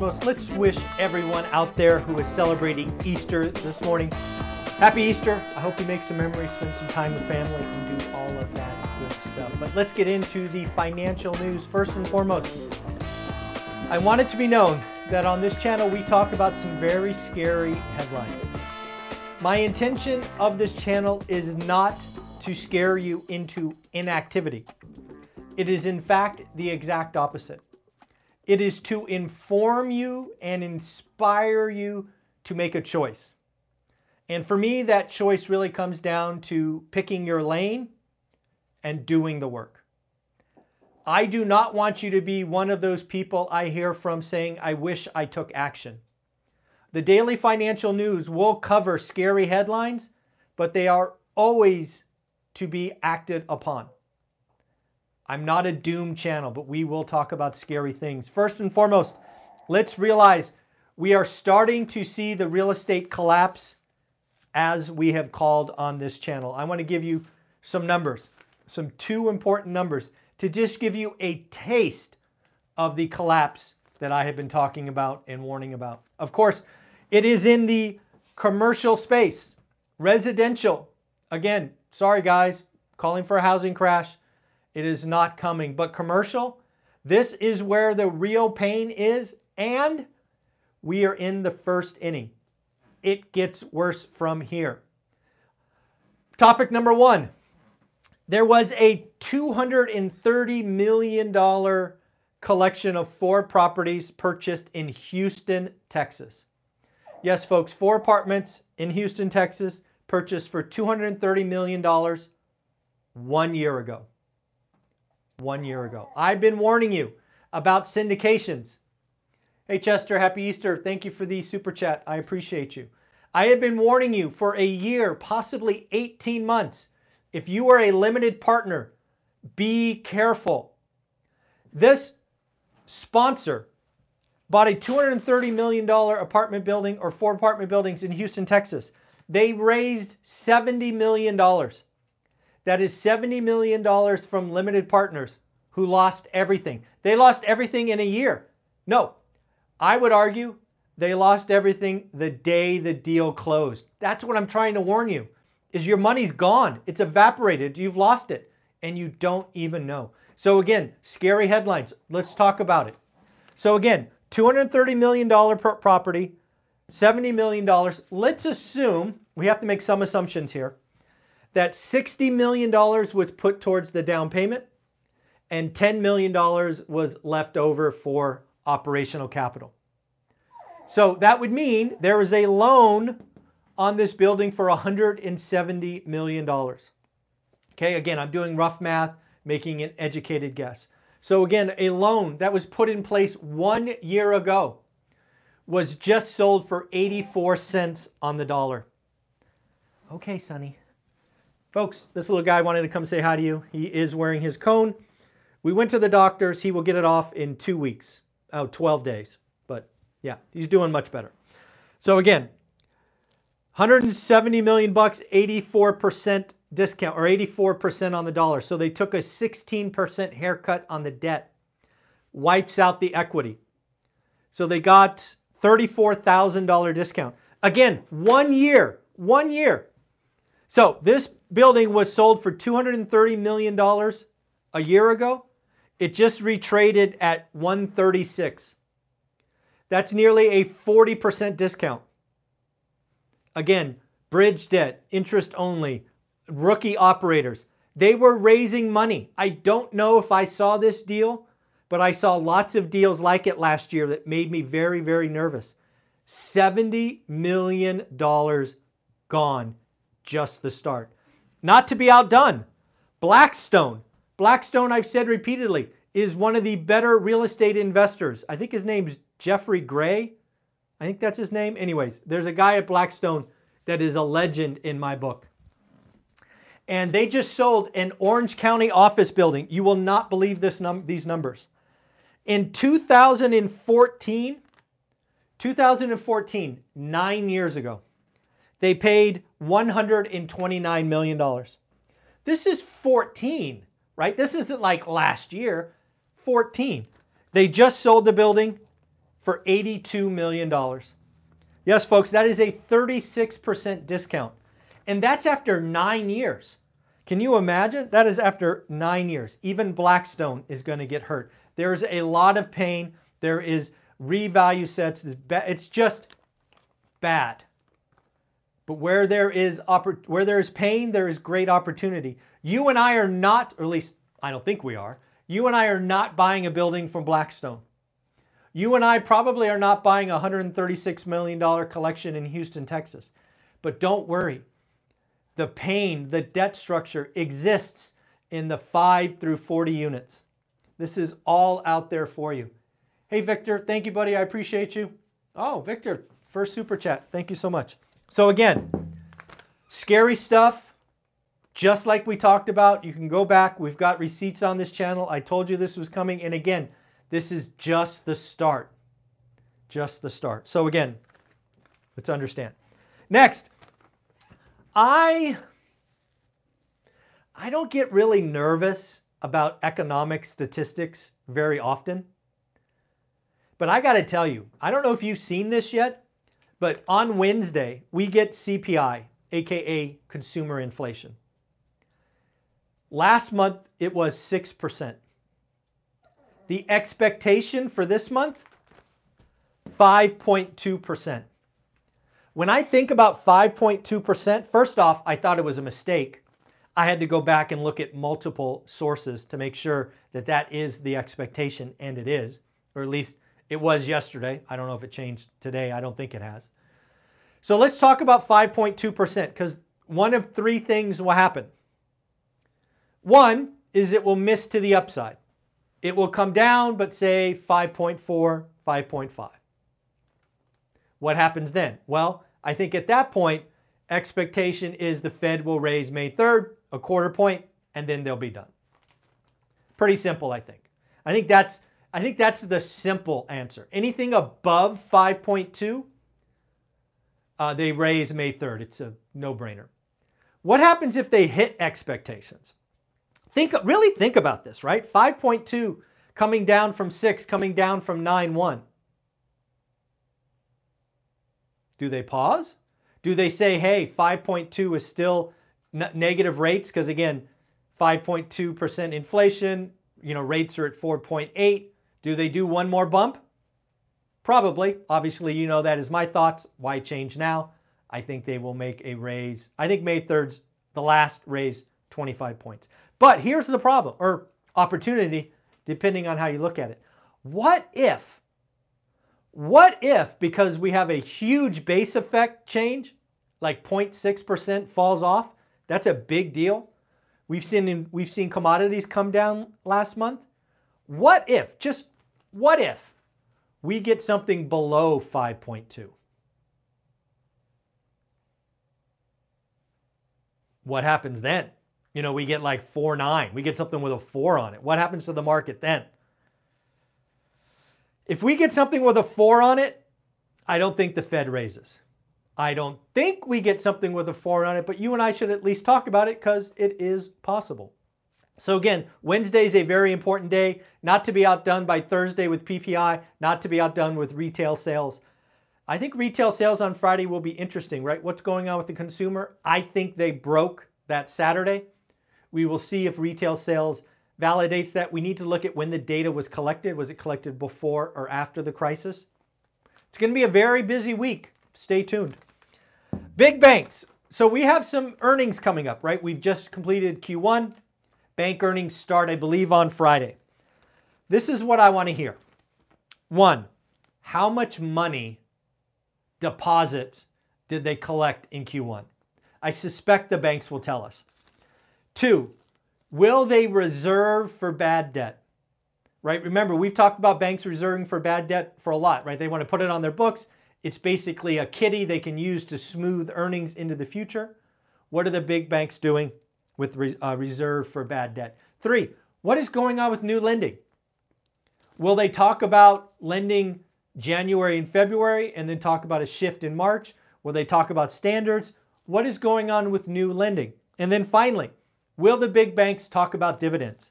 Well, let's wish everyone out there who is celebrating Easter this morning happy Easter. I hope you make some memories, spend some time with family, and do all of that good stuff. But let's get into the financial news first and foremost. I want it to be known that on this channel we talk about some very scary headlines. My intention of this channel is not to scare you into inactivity. It is, in fact, the exact opposite. It is to inform you and inspire you to make a choice. And for me, that choice really comes down to picking your lane and doing the work. I do not want you to be one of those people I hear from saying, I wish I took action. The daily financial news will cover scary headlines, but they are always to be acted upon. I'm not a doom channel, but we will talk about scary things. First and foremost, let's realize we are starting to see the real estate collapse as we have called on this channel. I want to give you some numbers, some two important numbers to just give you a taste of the collapse that I have been talking about and warning about. Of course, it is in the commercial space, residential. Again, sorry guys, calling for a housing crash. It is not coming. But commercial, this is where the real pain is, and we are in the first inning. It gets worse from here. Topic number one there was a $230 million collection of four properties purchased in Houston, Texas. Yes, folks, four apartments in Houston, Texas, purchased for $230 million one year ago one year ago. I've been warning you about syndications. Hey, Chester, happy Easter. Thank you for the super chat. I appreciate you. I have been warning you for a year, possibly 18 months. If you are a limited partner, be careful. This sponsor bought a $230 million apartment building or four apartment buildings in Houston, Texas. They raised $70 million. That is $70 million from limited partners who lost everything. They lost everything in a year. No, I would argue they lost everything the day the deal closed. That's what I'm trying to warn you. Is your money's gone. It's evaporated. You've lost it and you don't even know. So again, scary headlines. Let's talk about it. So again, $230 million per property, $70 million. Let's assume, we have to make some assumptions here that $60 million was put towards the down payment and $10 million was left over for operational capital. So that would mean there is a loan on this building for $170 million. Okay, again, I'm doing rough math, making an educated guess. So again, a loan that was put in place one year ago was just sold for 84 cents on the dollar. Okay, Sonny. Folks, this little guy wanted to come say hi to you. He is wearing his cone. We went to the doctors. He will get it off in two weeks, oh, 12 days. But yeah, he's doing much better. So again, 170 million bucks, 84% discount or 84% on the dollar. So they took a 16% haircut on the debt. Wipes out the equity. So they got $34,000 discount. Again, one year, one year. So this building was sold for $230 million a year ago. It just retraded at 136. That's nearly a 40% discount. Again, bridge debt, interest only, rookie operators. They were raising money. I don't know if I saw this deal, but I saw lots of deals like it last year that made me very, very nervous. $70 million gone, just the start. Not to be outdone, Blackstone. Blackstone, I've said repeatedly, is one of the better real estate investors. I think his name's Jeffrey Gray. I think that's his name. Anyways, there's a guy at Blackstone that is a legend in my book. And they just sold an Orange County office building. You will not believe this num- these numbers. In 2014, 2014, nine years ago, they paid $129 million. This is 14, right? This isn't like last year, 14. They just sold the building for $82 million. Yes, folks, that is a 36% discount. And that's after nine years. Can you imagine? That is after nine years. Even Blackstone is going to get hurt. There's a lot of pain. There is revalue sets. It's just bad. But where there is where there is pain, there is great opportunity. You and I are not, or at least I don't think we are. You and I are not buying a building from Blackstone. You and I probably are not buying a $136 million collection in Houston, Texas. But don't worry. The pain, the debt structure exists in the 5 through 40 units. This is all out there for you. Hey, Victor, thank you, buddy. I appreciate you. Oh, Victor, first super chat. Thank you so much. So, again, scary stuff, just like we talked about. You can go back. We've got receipts on this channel. I told you this was coming. And again, this is just the start. Just the start. So, again, let's understand. Next, I, I don't get really nervous about economic statistics very often. But I got to tell you, I don't know if you've seen this yet, but on Wednesday, we get CPI, aka consumer inflation. Last month, it was 6%. The expectation for this month, 5.2%. When I think about 5.2%, first off, I thought it was a mistake. I had to go back and look at multiple sources to make sure that that is the expectation, and it is, or at least it was yesterday. I don't know if it changed today. I don't think it has. So let's talk about 5.2% because one of three things will happen. One is it will miss to the upside. It will come down, but say 5.4, 5.5. What happens then? Well, I think at that point, expectation is the Fed will raise May 3rd, a quarter point, and then they'll be done. Pretty simple, I think. I think that's I think that's the simple answer. Anything above 5.2, uh, they raise May 3rd. It's a no-brainer. What happens if they hit expectations? Think, really think about this, right? 5.2 coming down from 6, coming down from 9.1. Do they pause? Do they say, hey, 5.2 is still negative rates? Because again, 5.2% inflation, you know, rates are at 4.8. Do they do one more bump? Probably. Obviously, you know that is my thoughts. Why change now? I think they will make a raise. I think May 3rd's the last raise 25 points. But here's the problem or opportunity, depending on how you look at it. What if, what if, because we have a huge base effect change, like 0.6% falls off, that's a big deal. We've seen, we've seen commodities come down last month. What if, just what if, we get something below 5.2? What happens then? You know, we get like 4.9. We get something with a 4 on it. What happens to the market then? If we get something with a 4 on it, I don't think the Fed raises. I don't think we get something with a 4 on it, but you and I should at least talk about it because it is possible. So again, Wednesday is a very important day, not to be outdone by Thursday with PPI, not to be outdone with retail sales. I think retail sales on Friday will be interesting, right? What's going on with the consumer? I think they broke that Saturday. We will see if retail sales validates that. We need to look at when the data was collected. Was it collected before or after the crisis? It's going to be a very busy week. Stay tuned. Big banks. So we have some earnings coming up, right? We've just completed Q1. Bank earnings start, I believe, on Friday. This is what I want to hear. One, how much money deposits did they collect in Q1? I suspect the banks will tell us. Two, will they reserve for bad debt? Right? Remember, we've talked about banks reserving for bad debt for a lot, right? They want to put it on their books It's basically a kitty they can use to smooth earnings into the future. What are the big banks doing with re, uh, reserve for bad debt? Three, what is going on with new lending? Will they talk about lending January and February and then talk about a shift in March? Will they talk about standards? What is going on with new lending? And then finally, will the big banks talk about dividends?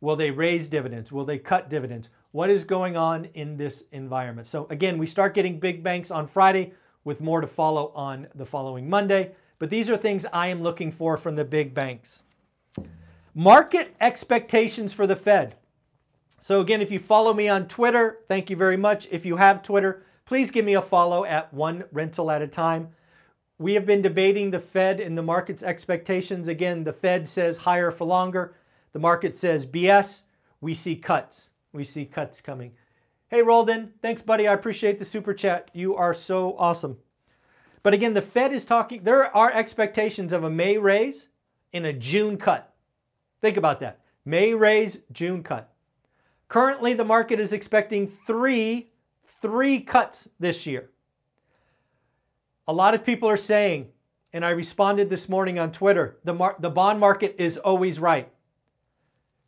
Will they raise dividends? Will they cut dividends? What is going on in this environment? So, again, we start getting big banks on Friday with more to follow on the following Monday. But these are things I am looking for from the big banks. Market expectations for the Fed. So, again, if you follow me on Twitter, thank you very much. If you have Twitter, please give me a follow at one rental at a time. We have been debating the Fed and the market's expectations. Again, the Fed says higher for longer. The market says BS. We see cuts. We see cuts coming. Hey, Roldan, thanks, buddy. I appreciate the super chat. You are so awesome. But again, the Fed is talking, there are expectations of a May raise and a June cut. Think about that. May raise, June cut. Currently, the market is expecting three, three cuts this year. A lot of people are saying, and I responded this morning on Twitter, the, mar- the bond market is always right.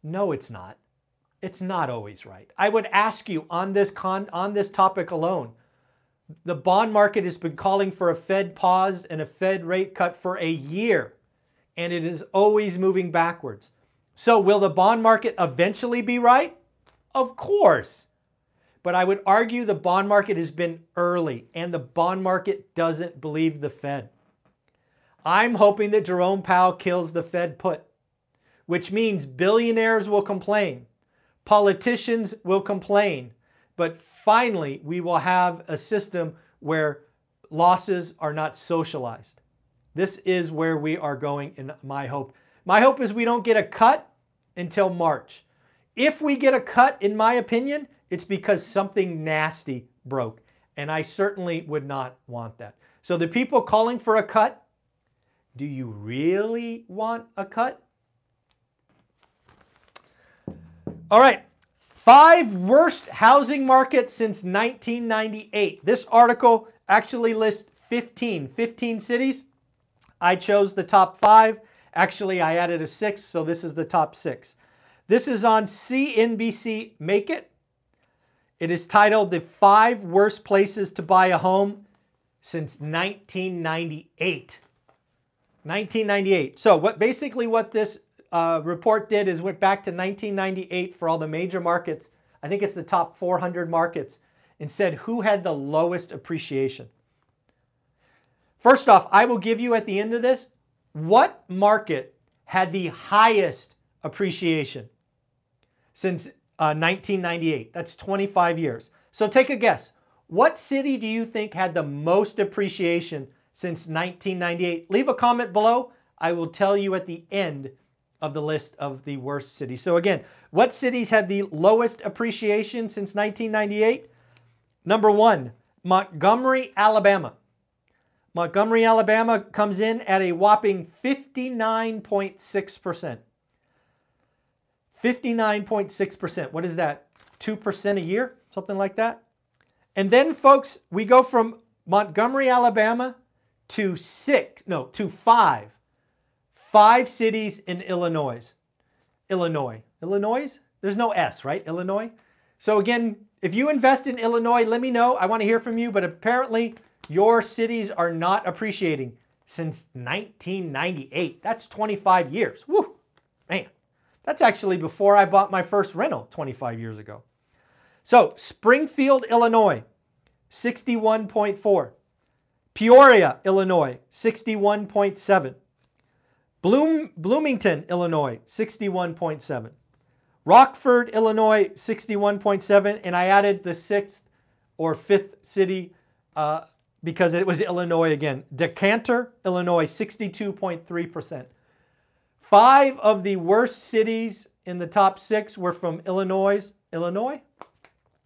No, it's not. It's not always right. I would ask you on this con- on this topic alone. The bond market has been calling for a Fed pause and a Fed rate cut for a year, and it is always moving backwards. So, will the bond market eventually be right? Of course. But I would argue the bond market has been early and the bond market doesn't believe the Fed. I'm hoping that Jerome Powell kills the Fed put, which means billionaires will complain, politicians will complain, but finally we will have a system where losses are not socialized. This is where we are going in my hope. My hope is we don't get a cut until March. If we get a cut, in my opinion, it's because something nasty broke. And I certainly would not want that. So the people calling for a cut, do you really want a cut? All right. Five worst housing markets since 1998. This article actually lists 15, 15 cities. I chose the top five. Actually, I added a six, so this is the top six. This is on CNBC Make It. It is titled The Five Worst Places to Buy a Home Since 1998. 1998. So what basically what this uh, report did is went back to 1998 for all the major markets. I think it's the top 400 markets and said who had the lowest appreciation. First off, I will give you at the end of this what market had the highest appreciation since 1998. Uh, That's 25 years. So take a guess. What city do you think had the most appreciation since 1998? Leave a comment below. I will tell you at the end of the list of the worst cities. So again, what cities had the lowest appreciation since 1998? Number one, Montgomery, Alabama. Montgomery, Alabama comes in at a whopping 59.6%. 59.6%. What is that? 2% a year? Something like that? And then, folks, we go from Montgomery, Alabama to six, no, to five. Five cities in Illinois. Illinois. Illinois? There's no S, right? Illinois? So, again, if you invest in Illinois, let me know. I want to hear from you, but apparently your cities are not appreciating since 1998. That's 25 years. Woo, man. That's actually before I bought my first rental 25 years ago. So, Springfield, Illinois, 61.4. Peoria, Illinois, 61.7. Bloom, Bloomington, Illinois, 61.7. Rockford, Illinois, 61.7. And I added the sixth or fifth city uh, because it was Illinois again. Decatur, Illinois, 62.3%. Five of the worst cities in the top six were from Illinois. Illinois?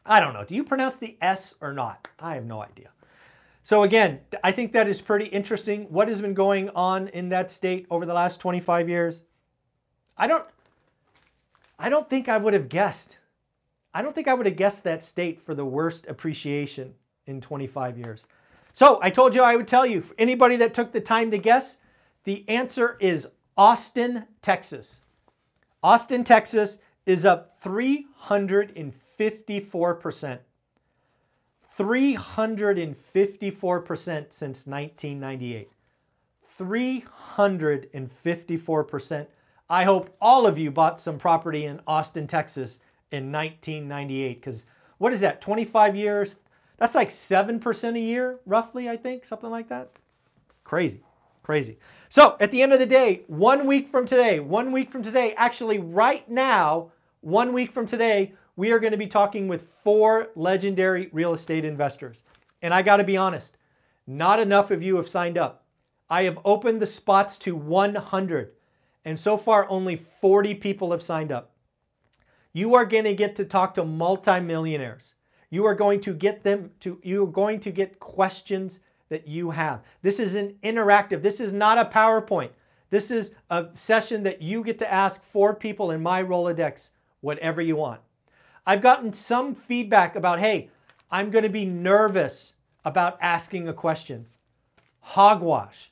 I don't know. Do you pronounce the S or not? I have no idea. So again, I think that is pretty interesting. What has been going on in that state over the last 25 years? I don't I don't think I would have guessed. I don't think I would have guessed that state for the worst appreciation in 25 years. So I told you I would tell you. for Anybody that took the time to guess, the answer is Austin, Texas. Austin, Texas is up 354%. 354% since 1998. 354%. I hope all of you bought some property in Austin, Texas in 1998 because what is that, 25 years? That's like 7% a year, roughly, I think, something like that. Crazy, crazy. So at the end of the day, one week from today, one week from today, actually right now, one week from today, we are going to be talking with four legendary real estate investors. And I got to be honest, not enough of you have signed up. I have opened the spots to 100, and so far only 40 people have signed up. You are going to get to talk to multimillionaires. You are going to get them to you are going to get questions that you have. This is an interactive. This is not a PowerPoint. This is a session that you get to ask four people in my Rolodex whatever you want. I've gotten some feedback about, hey, I'm going to be nervous about asking a question. Hogwash.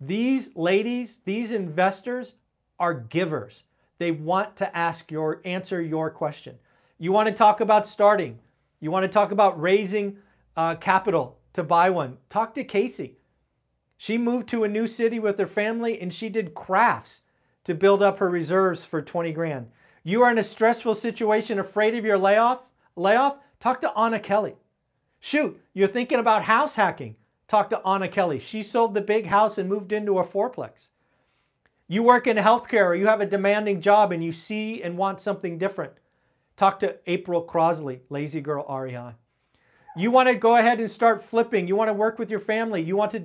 These ladies, these investors are givers. They want to ask your answer your question. You want to talk about starting. You want to talk about raising uh, capital to buy one. Talk to Casey. She moved to a new city with her family and she did crafts to build up her reserves for 20 grand. You are in a stressful situation, afraid of your layoff, layoff, talk to Anna Kelly. Shoot, you're thinking about house hacking. Talk to Anna Kelly. She sold the big house and moved into a fourplex. You work in healthcare or you have a demanding job and you see and want something different. Talk to April Crosley, Lazy Girl REI. You want to go ahead and start flipping. You want to work with your family. You want to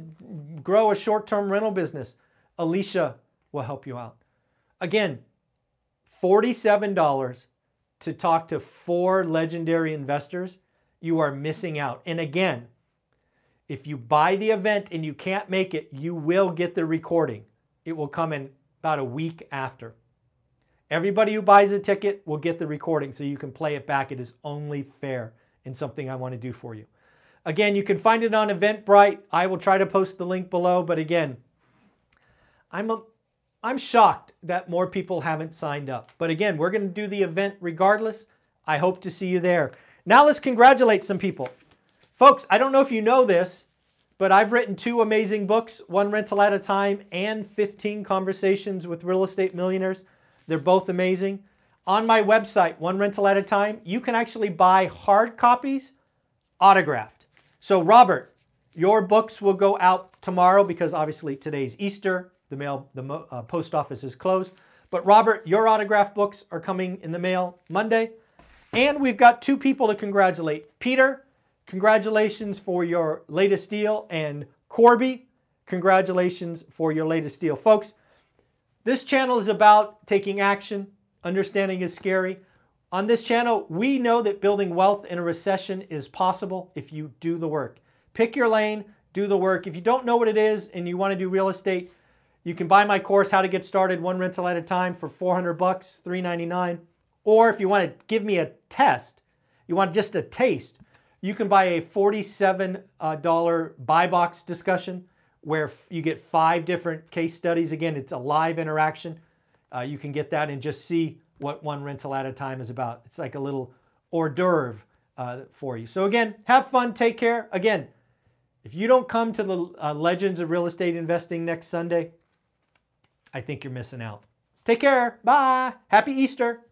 grow a short term rental business. Alicia will help you out. Again, $47 to talk to four legendary investors, you are missing out. And again, if you buy the event and you can't make it, you will get the recording. It will come in about a week after. Everybody who buys a ticket will get the recording so you can play it back. It is only fair and something I want to do for you. Again, you can find it on Eventbrite. I will try to post the link below, but again, I'm a I'm shocked that more people haven't signed up. But again, we're going to do the event regardless. I hope to see you there. Now let's congratulate some people. Folks, I don't know if you know this, but I've written two amazing books, One Rental at a Time and 15 Conversations with Real Estate Millionaires. They're both amazing. On my website, One Rental at a Time, you can actually buy hard copies autographed. So Robert, your books will go out tomorrow because obviously today's Easter. The mail, the uh, post office is closed. But Robert, your autograph books are coming in the mail Monday. And we've got two people to congratulate. Peter, congratulations for your latest deal. And Corby, congratulations for your latest deal. Folks, this channel is about taking action. Understanding is scary. On this channel, we know that building wealth in a recession is possible if you do the work. Pick your lane, do the work. If you don't know what it is and you want to do real estate, you can buy my course, How to Get Started One Rental at a Time for 400 bucks, 399. Or if you want to give me a test, you want just a taste, you can buy a $47 uh, buy box discussion where you get five different case studies. Again, it's a live interaction. Uh, you can get that and just see what one rental at a time is about. It's like a little hors d'oeuvre uh, for you. So again, have fun, take care. Again, if you don't come to the uh, Legends of Real Estate Investing next Sunday, I think you're missing out. Take care. Bye. Happy Easter.